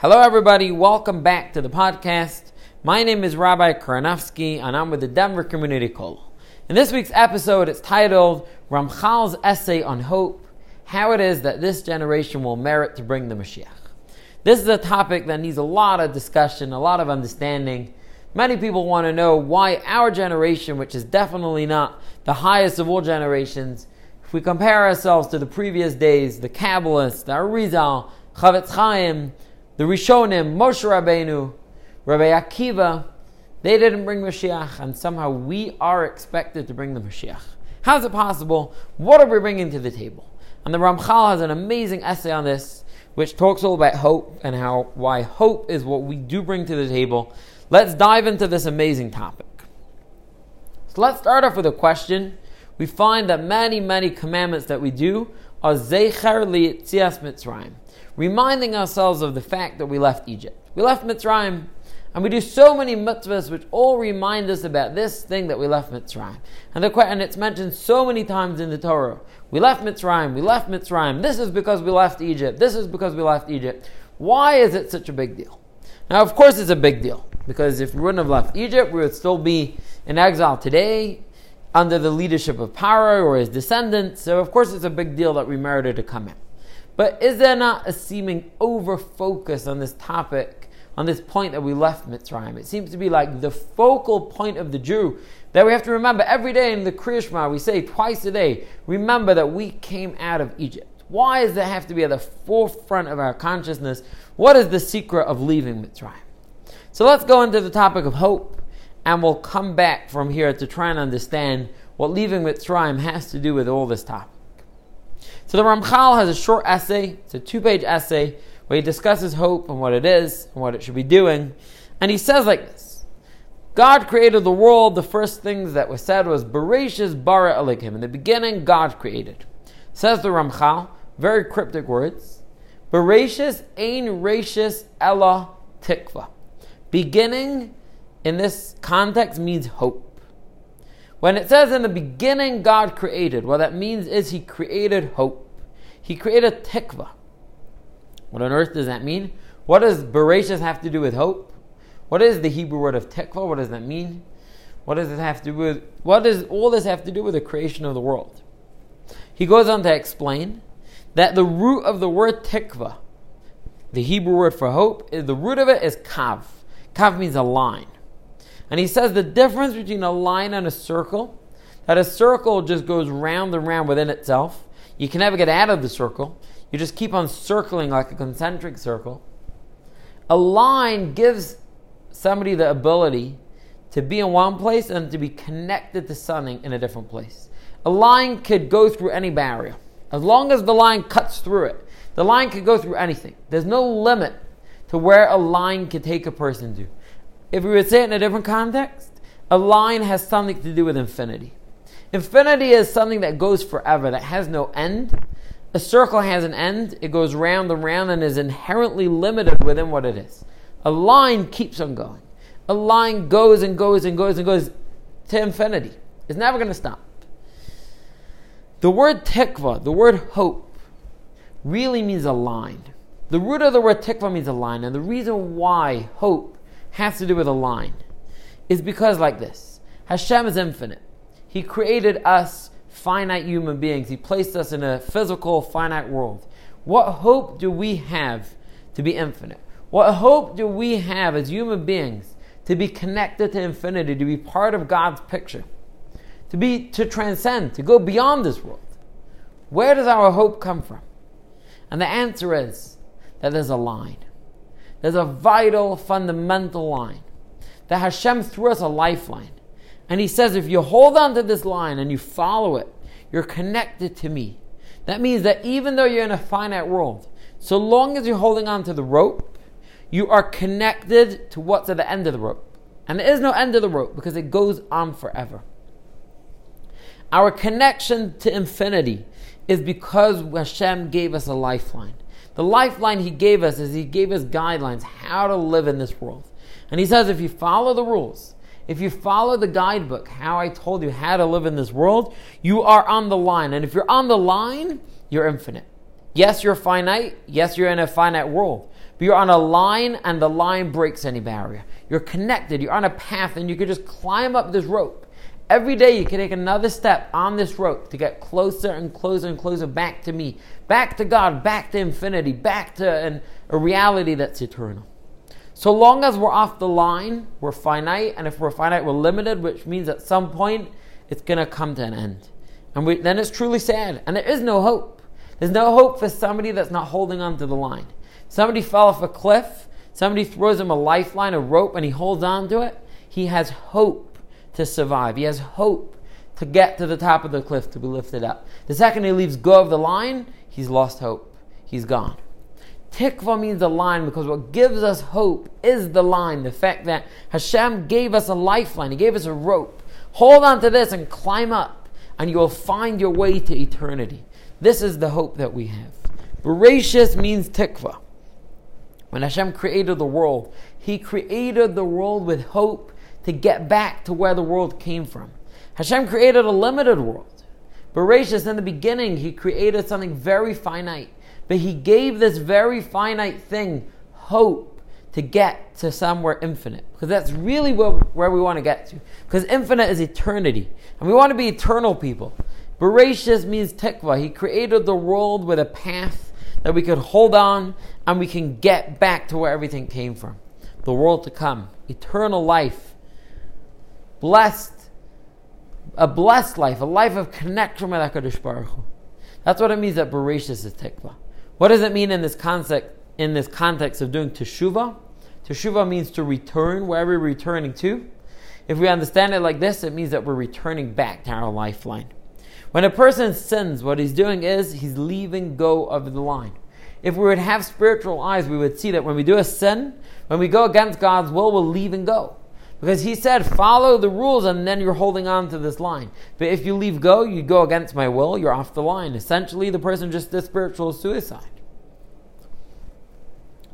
Hello, everybody. Welcome back to the podcast. My name is Rabbi Karanovsky, and I'm with the Denver Community Kollel. In this week's episode, it's titled Ramchal's Essay on Hope How It Is That This Generation Will Merit to Bring the Mashiach. This is a topic that needs a lot of discussion, a lot of understanding. Many people want to know why our generation, which is definitely not the highest of all generations, if we compare ourselves to the previous days, the Kabbalists, the Arizal, Chofetz Chaim, the Rishonim, Moshe Rabbeinu, Rabbi Akiva, they didn't bring Mashiach, and somehow we are expected to bring the Mashiach. How is it possible? What are we bringing to the table? And the Ramchal has an amazing essay on this, which talks all about hope and how why hope is what we do bring to the table. Let's dive into this amazing topic. So let's start off with a question. We find that many, many commandments that we do are Zecher Li'tzias Mitzrayim reminding ourselves of the fact that we left Egypt. We left Mitzrayim, and we do so many mitzvahs which all remind us about this thing that we left Mitzrayim. And, the, and it's mentioned so many times in the Torah. We left Mitzrayim, we left Mitzrayim. This is because we left Egypt. This is because we left Egypt. Why is it such a big deal? Now, of course, it's a big deal because if we wouldn't have left Egypt, we would still be in exile today under the leadership of Pharaoh or his descendants. So, of course, it's a big deal that we merited to come in. But is there not a seeming over focus on this topic, on this point that we left Mitzrayim? It seems to be like the focal point of the Jew that we have to remember every day in the Kriyas Shma, we say twice a day, remember that we came out of Egypt. Why does that have to be at the forefront of our consciousness? What is the secret of leaving Mitzrayim? So let's go into the topic of hope, and we'll come back from here to try and understand what leaving Mitzrayim has to do with all this topic. So the Ramchal has a short essay, it's a two page essay, where he discusses hope and what it is and what it should be doing. And he says like this God created the world, the first things that were said was Bereshis bara Elokim. In the beginning, God created. Says the Ramchal, very cryptic words. Bereshis ein rashis ella tikva. Beginning in this context means hope. When it says in the beginning God created, what that means is He created hope. He created tikva. What on earth does that mean? What does Bereshis have to do with hope? What is the Hebrew word of tikva? What does that mean? What does it have to do with? What does all this have to do with the creation of the world? He goes on to explain that the root of the word tikva, the Hebrew word for hope, the root of it is kav. Kav means a line. And he says the difference between a line and a circle, that a circle just goes round and round within itself. You can never get out of the circle. You just keep on circling like a concentric circle. A line gives somebody the ability to be in one place and to be connected to something in a different place. A line could go through any barrier. As long as the line cuts through it, the line could go through anything. There's no limit to where a line could take a person to. If we would say it in a different context, a line has something to do with infinity. Infinity is something that goes forever, that has no end. A circle has an end, it goes round and round and is inherently limited within what it is. A line keeps on going. A line goes and goes and goes and goes to infinity. It's never going to stop. The word tikva, the word hope, really means a line. The root of the word tikva means a line, and the reason why hope has to do with a line is because, like this Hashem is infinite. He created us finite human beings, He placed us in a physical, finite world. What hope do we have to be infinite? What hope do we have as human beings to be connected to infinity, to be part of God's picture, to be to transcend, to go beyond this world? Where does our hope come from? And the answer is that there's a line. There's a vital, fundamental line that Hashem threw us a lifeline. And He says, if you hold on to this line and you follow it, you're connected to me. That means that even though you're in a finite world, so long as you're holding on to the rope, you are connected to what's at the end of the rope. And there is no end of the rope because it goes on forever. Our connection to infinity is because Hashem gave us a lifeline. The lifeline he gave us is he gave us guidelines how to live in this world. And he says if you follow the rules, if you follow the guidebook, how I told you how to live in this world, you are on the line. And if you're on the line, you're infinite. Yes, you're finite. Yes, you're in a finite world. but you're on a line and the line breaks any barrier. You're connected, you're on a path, and you can just climb up this rope. Every day you can take another step on this rope to get closer and closer and closer back to me, back to God, back to infinity, back to an, a reality that's eternal. So long as we're off the line, we're finite, and if we're finite, we're limited, which means at some point it's going to come to an end. And we, then it's truly sad, and there is no hope. There's no hope for somebody that's not holding on to the line. Somebody fell off a cliff, somebody throws him a lifeline, a rope, and he holds on to it. He has hope to survive. He has hope to get to the top of the cliff to be lifted up. The second he leaves go of the line, he's lost hope. He's gone. Tikva means the line because what gives us hope is the line. The fact that Hashem gave us a lifeline, He gave us a rope. Hold on to this and climb up, and you will find your way to eternity. This is the hope that we have. Bereshis means tikva. When Hashem created the world, He created the world with hope to get back to where the world came from. Hashem created a limited world. Bereshis, in the beginning, He created something very finite. But He gave this very finite thing hope to get to somewhere infinite. Because that's really where, where we want to get to. Because infinite is eternity. And we want to be eternal people. Bereshis means tikva. He created the world with a path that we could hold on and we can get back to where everything came from. The world to come, eternal life, blessed, a blessed life, a life of connection with HaKadosh Baruch Hu. That's what it means that Bereshis is tikva. What does it mean in this context, in this context of doing teshuvah? Teshuvah means to return, wherever we're returning to. If we understand it like this, it means that we're returning back to our lifeline. When a person sins, what he's doing is he's leaving go of the line. If we would have spiritual eyes, we would see that when we do a sin, when we go against God's will, we're leaving go. Because he said, follow the rules and then you're holding on to this line. But if you leave go, you go against my will, you're off the line. Essentially, the person just did spiritual suicide.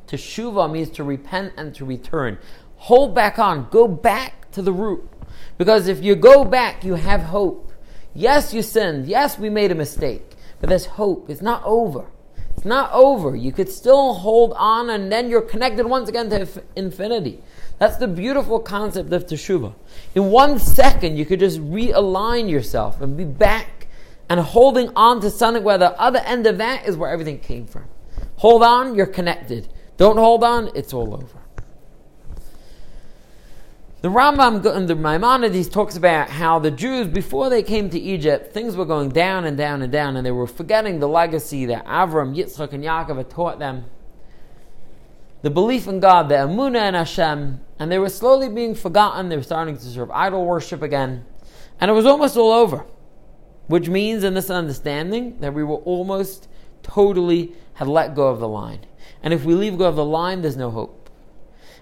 Teshuva means to repent and to return. Hold back on, go back to the root. Because if you go back, you have hope. Yes, you sinned. Yes, we made a mistake. But there's hope. It's not over. It's not over. You could still hold on and then you're connected once again to infinity. That's the beautiful concept of teshuvah. In one second, you could just realign yourself and be back and holding on to something where the other end of that is where everything came from. Hold on, you're connected. Don't hold on, it's all over. The Rambam and the Maimonides talks about how the Jews, before they came to Egypt, things were going down and down and down, and they were forgetting the legacy that Avram, Yitzchak, and Yaakov had taught them. The belief in God, the Emunah and Hashem, and they were slowly being forgotten. They were starting to serve idol worship again, and it was almost all over. Which means, in this understanding, that we were almost totally had let go of the line. And if we leave go of the line, there's no hope.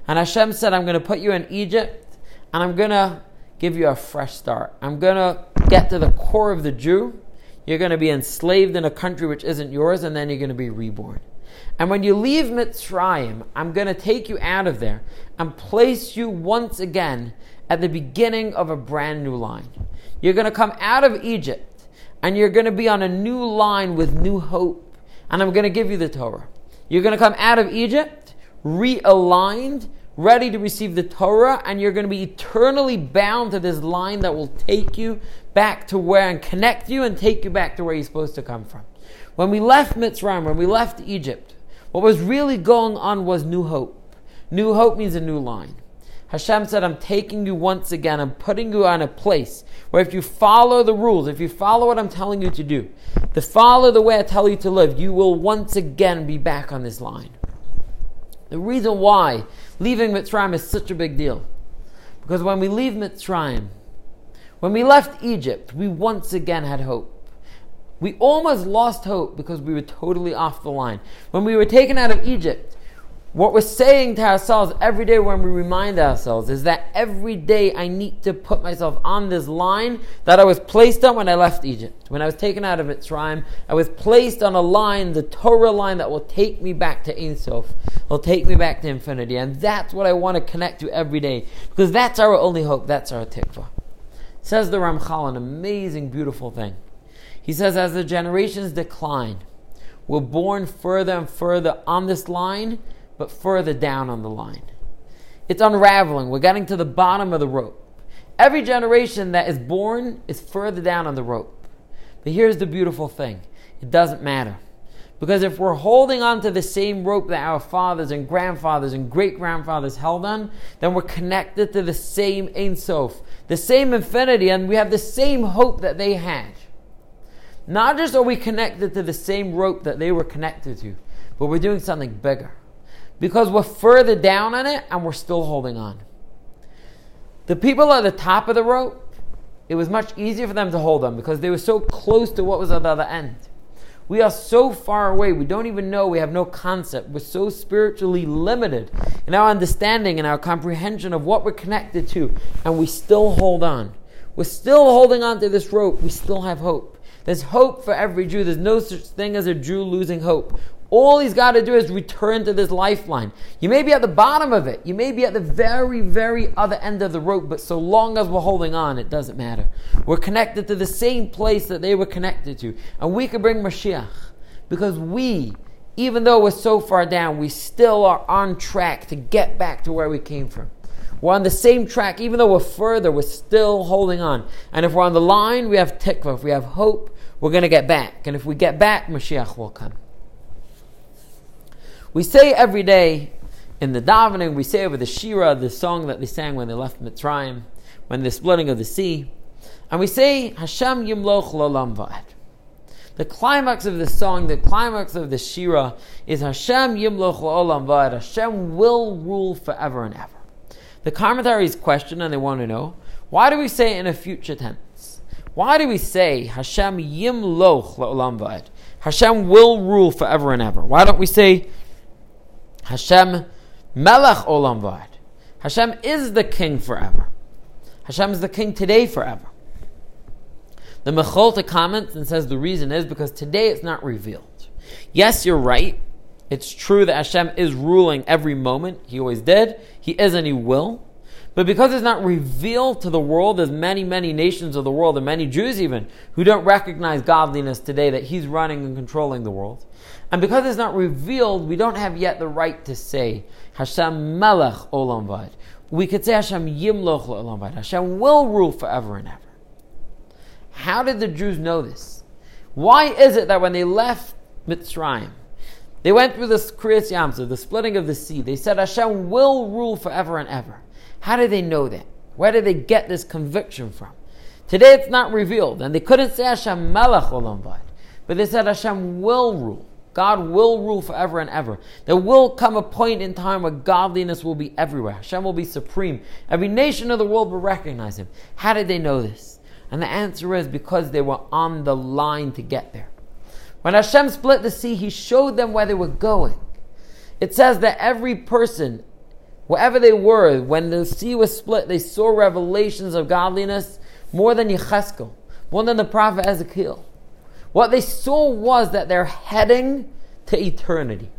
And Hashem said, I'm going to put you in Egypt and I'm going to give you a fresh start. I'm going to get to the core of the Jew. You're going to be enslaved in a country which isn't yours, and then you're going to be reborn. And when you leave Mitzrayim, I'm going to take you out of there and place you once again at the beginning of a brand new line. You're going to come out of Egypt and you're going to be on a new line with new hope. And I'm going to give you the Torah. You're going to come out of Egypt realigned ready to receive the Torah, and you're going to be eternally bound to this line that will take you back to where and connect you and take you back to where you're supposed to come from. When we left Mitzrayim, when we left Egypt, what was really going on was new hope. New hope means a new line. Hashem said, I'm taking you once again, I'm putting you on a place where if you follow the rules, if you follow what I'm telling you to do, to follow the way I tell you to live, you will once again be back on this line. The reason why leaving Mitzrayim is such a big deal. Because when we leave Mitzrayim, when we left Egypt, we once again had hope. We almost lost hope because we were totally off the line. When we were taken out of Egypt, what we're saying to ourselves every day when we remind ourselves is that every day I need to put myself on this line that I was placed on when I left Egypt. When I was taken out of Mitzrayim, I was placed on a line, the Torah line that will take me back to Ein Sof, will take me back to infinity. And that's what I want to connect to every day because that's our only hope, that's our tikva. Says the Ramchal, an amazing, beautiful thing. He says, as the generations decline, we're born further and further on this line but further down on the line. It's unraveling. We're getting to the bottom of the rope. Every generation that is born is further down on the rope. But here's the beautiful thing it doesn't matter. Because if we're holding on to the same rope that our fathers and grandfathers and great grandfathers held on, then we're connected to the same Ein Sof, the same infinity, and we have the same hope that they had. Not just are we connected to the same rope that they were connected to, but we're doing something bigger. Because we're further down on it and we're still holding on. The people at the top of the rope, it was much easier for them to hold on because they were so close to what was at the other end. We are so far away, we don't even know, we have no concept. We're so spiritually limited in our understanding and our comprehension of what we're connected to, and we still hold on. We're still holding on to this rope, we still have hope. There's hope for every Jew. There's no such thing as a Jew losing hope. All he's got to do is return to this lifeline. You may be at the bottom of it. You may be at the very, very other end of the rope, but so long as we're holding on, it doesn't matter. We're connected to the same place that they were connected to. And we can bring Mashiach. Because we, even though we're so far down, we still are on track to get back to where we came from. We're on the same track, even though we're further, we're still holding on. And if we're on the line, we have tikva. If we have hope, we're going to get back. And if we get back, Mashiach will come. We say every day in the davening, we say over the Shira, the song that they sang when they left Mitzrayim, when the splitting of the sea, and we say Hashem Yimloch Lolam Va'ed. The climax of the song, the climax of the Shira is Hashem Yimloch Lolam Va'ed. Hashem will rule forever and ever. The commentaries question and they want to know why do we say in a future tense? Why do we say Hashem Yimloch Lolam Va'ed? Hashem will rule forever and ever. Why don't we say Hashem Melech Olam Va'ed. Hashem is the king forever. Hashem is the king today forever. The Mechilta comments and says the reason is because today it's not revealed. Yes, you're right. It's true that Hashem is ruling every moment. He always did. He is and He will. But because it's not revealed to the world, there's many, many nations of the world, and many Jews even, who don't recognize godliness today, that He's running and controlling the world. And because it's not revealed, we don't have yet the right to say Hashem Melech Olam Vad. We could say Hashem Yimloch Olam Vad. Hashem will rule forever and ever. How did the Jews know this? Why is it that when they left Mitzrayim, they went through the Kriyas Yamsuf, the splitting of the sea, they said Hashem will rule forever and ever. How did they know that? Where did they get this conviction from? Today it's not revealed, and they couldn't say Hashem Melech Olam Vad, but they said Hashem will rule. God will rule forever and ever. There will come a point in time where godliness will be everywhere. Hashem will be supreme. Every nation of the world will recognize Him. How did they know this? And the answer is because they were on the line to get there. When Hashem split the sea, He showed them where they were going. It says that every person, wherever they were, when the sea was split, they saw revelations of godliness more than Yechezkel, more than the prophet Ezekiel. What they saw was that they're heading to eternity.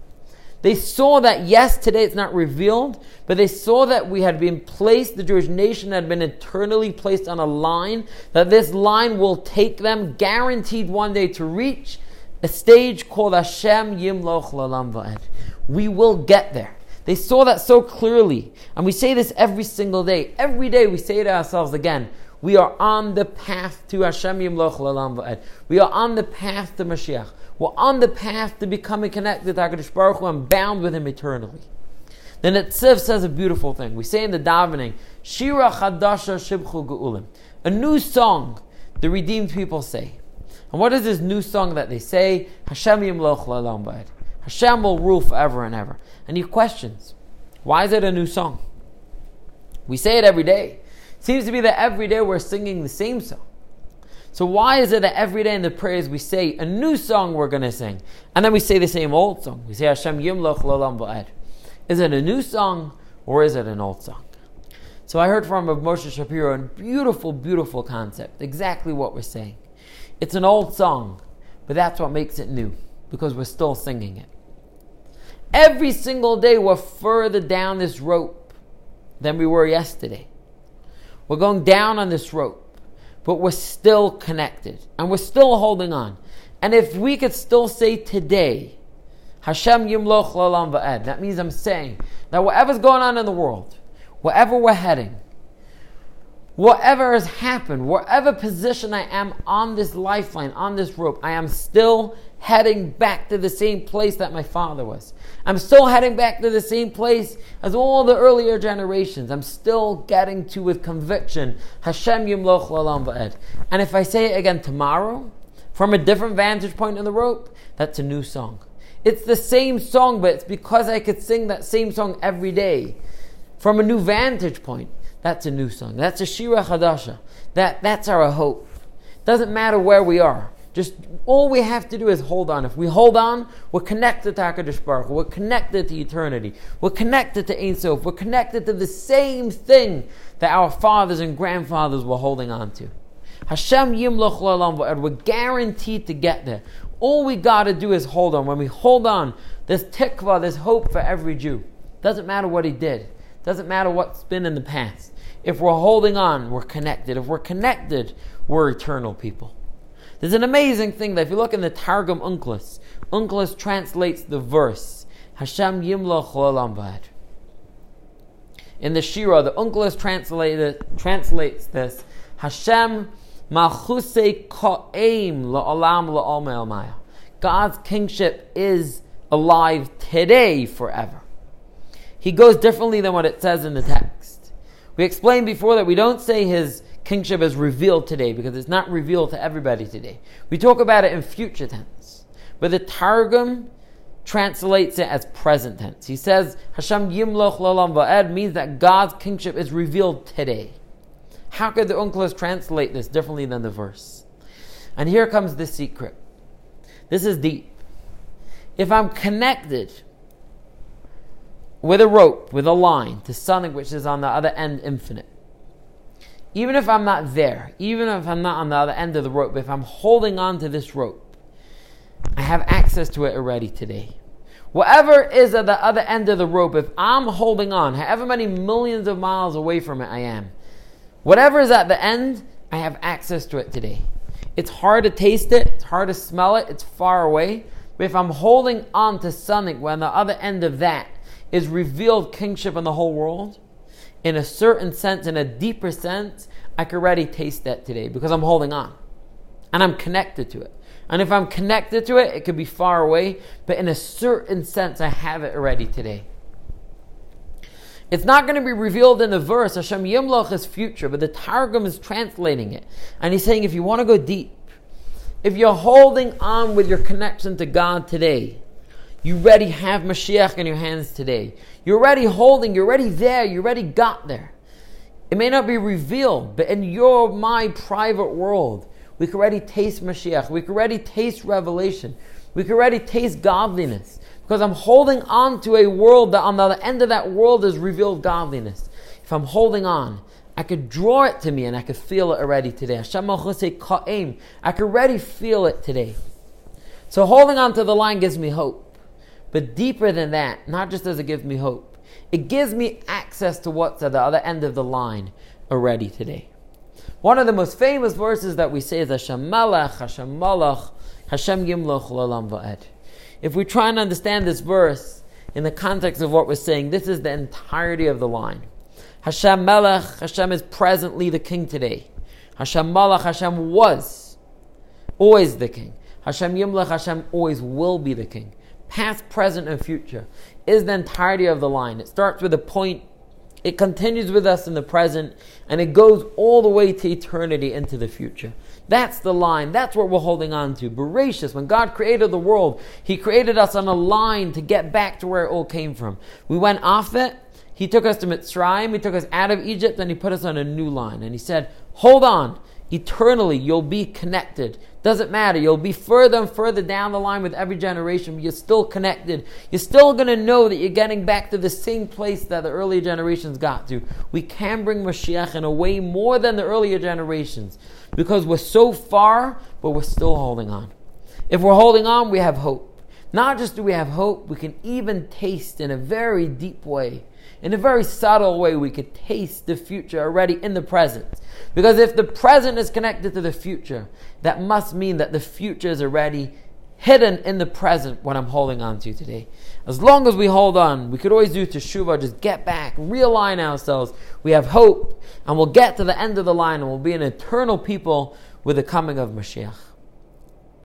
They saw that, yes, today it's not revealed, but they saw that we had been placed, the Jewish nation had been eternally placed on a line, that this line will take them guaranteed one day to reach a stage called Hashem Yimloch Lalam Va'ed. We will get there. They saw that so clearly. And we say this every single day. Every day we say to ourselves again, we are on the path to Hashem Yimloch Lalam Va'ed. We are on the path to Mashiach. We're on the path to becoming connected to HaKadosh Baruch Hu and bound with Him eternally. Then the Netziv says a beautiful thing. We say in the davening, Shira Chadasha Shibchu Ge'ulim. A new song the redeemed people say. And what is this new song that they say? Hashem Yimloch Lalam Va'ed. Hashem will rule forever and ever. And he questions, why is it a new song? We say it every day. Seems to be that every day we're singing the same song. So why is it that every day in the prayers we say a new song we're going to sing, and then we say the same old song? We say Hashem Yimloch Lolam Ba'ed. Is it a new song or is it an old song? So I heard from Moshe Shapiro a beautiful, beautiful concept. Exactly what we're saying. It's an old song, but that's what makes it new because we're still singing it. Every single day we're further down this rope than we were yesterday. We're going down on this rope, but we're still connected and we're still holding on. And if we could still say today, Hashem Yimloch Lalam Va'ed. That means I'm saying that whatever's going on in the world, wherever we're heading, whatever has happened, whatever position I am on this lifeline, on this rope, I am still heading back to the same place that my father was. I'm still heading back to the same place as all the earlier generations. I'm still getting to with conviction, Hashem Yimloch Lalam Va'ed. And if I say it again tomorrow, from a different vantage point in the rope, that's a new song. It's the same song, but it's because I could sing that same song every day from a new vantage point. That's a new song. That's a Shira Chadasha. That, that's our hope. Doesn't matter where we are. Just all we have to do is hold on. If we hold on, we're connected to HaKadosh Baruch We're connected to eternity. We're connected to Ein Sof. We're connected to the same thing that our fathers and grandfathers were holding on to. Hashem Yimloch Lalam We're guaranteed to get there. All we got to do is hold on. When we hold on, there's tikva, there's hope for every Jew. Doesn't matter what he did. Doesn't matter what's been in the past. If we're holding on, we're connected. If we're connected, we're eternal people. There's an amazing thing that if you look in the Targum Onkelos, Onkelos translates the verse, Hashem Yimloch Olam In the Shira, the Onkelos translates this, Hashem Malchuse Ko'em La'olam La'ol Maya. God's kingship is alive today forever. He goes differently than what it says in the text. We explained before that we don't say his kingship is revealed today because it's not revealed to everybody today. We talk about it in future tense. But the Targum translates it as present tense. He says, Hashem Yimloch Lalam Va'ed means that God's kingship is revealed today. How could the Onkelos translate this differently than the verse? And here comes the secret. This is deep. If I'm connected with a rope, with a line, to something which is on the other end infinite, even if I'm not there, even if I'm not on the other end of the rope, if I'm holding on to this rope, I have access to it already today. Whatever is at the other end of the rope, if I'm holding on, however many millions of miles away from it I am, whatever is at the end, I have access to it today. It's hard to taste it, it's hard to smell it, it's far away. But if I'm holding on to something when the other end of that is revealed kingship in the whole world, in a certain sense, in a deeper sense, I could already taste that today because I'm holding on and I'm connected to it. And if I'm connected to it, it could be far away, but in a certain sense, I have it already today. It's not going to be revealed in the verse. Hashem Yimloch is future, but the Targum is translating it. And he's saying if you want to go deep, if you're holding on with your connection to God today, you already have Mashiach in your hands today. You're already holding, you're already there, you already got there. It may not be revealed, but in your, my private world, we can already taste Mashiach. We can already taste revelation. We can already taste godliness. Because I'm holding on to a world that on the other end of that world is revealed godliness. If I'm holding on, I could draw it to me and I could feel it already today. Hashem I could already feel it today. So holding on to the line gives me hope. But deeper than that, not just does it give me hope, it gives me access to what's at the other end of the line already today. One of the most famous verses that we say is Hashem Malach, Hashem Malach, Hashem Yimloch Lalam Va'ed. If we try and understand this verse in the context of what we're saying, this is the entirety of the line. Hashem Melech, Hashem is presently the king today. Hashem Malach, Hashem was always the king. Hashem Yimlech, Hashem always will be the king past, present, and future, is the entirety of the line. It starts with a point, it continues with us in the present, and it goes all the way to eternity into the future. That's the line. That's what we're holding on to. Bereshis, when God created the world, He created us on a line to get back to where it all came from. We went off it. He took us to Mitzrayim. He took us out of Egypt, and He put us on a new line. And He said, "Hold on, eternally. You'll be connected doesn't matter. You'll be further and further down the line with every generation, but you're still connected. You're still going to know that you're getting back to the same place that the earlier generations got to. We can bring Mashiach in a way more than the earlier generations because we're so far, but we're still holding on. If we're holding on, we have hope. Not just do we have hope, we can even taste in a very deep way in a very subtle way, we could taste the future already in the present. Because if the present is connected to the future, that must mean that the future is already hidden in the present what I'm holding on to today. As long as we hold on, we could always do teshuva, just get back, realign ourselves. We have hope, and we'll get to the end of the line, and we'll be an eternal people with the coming of Mashiach.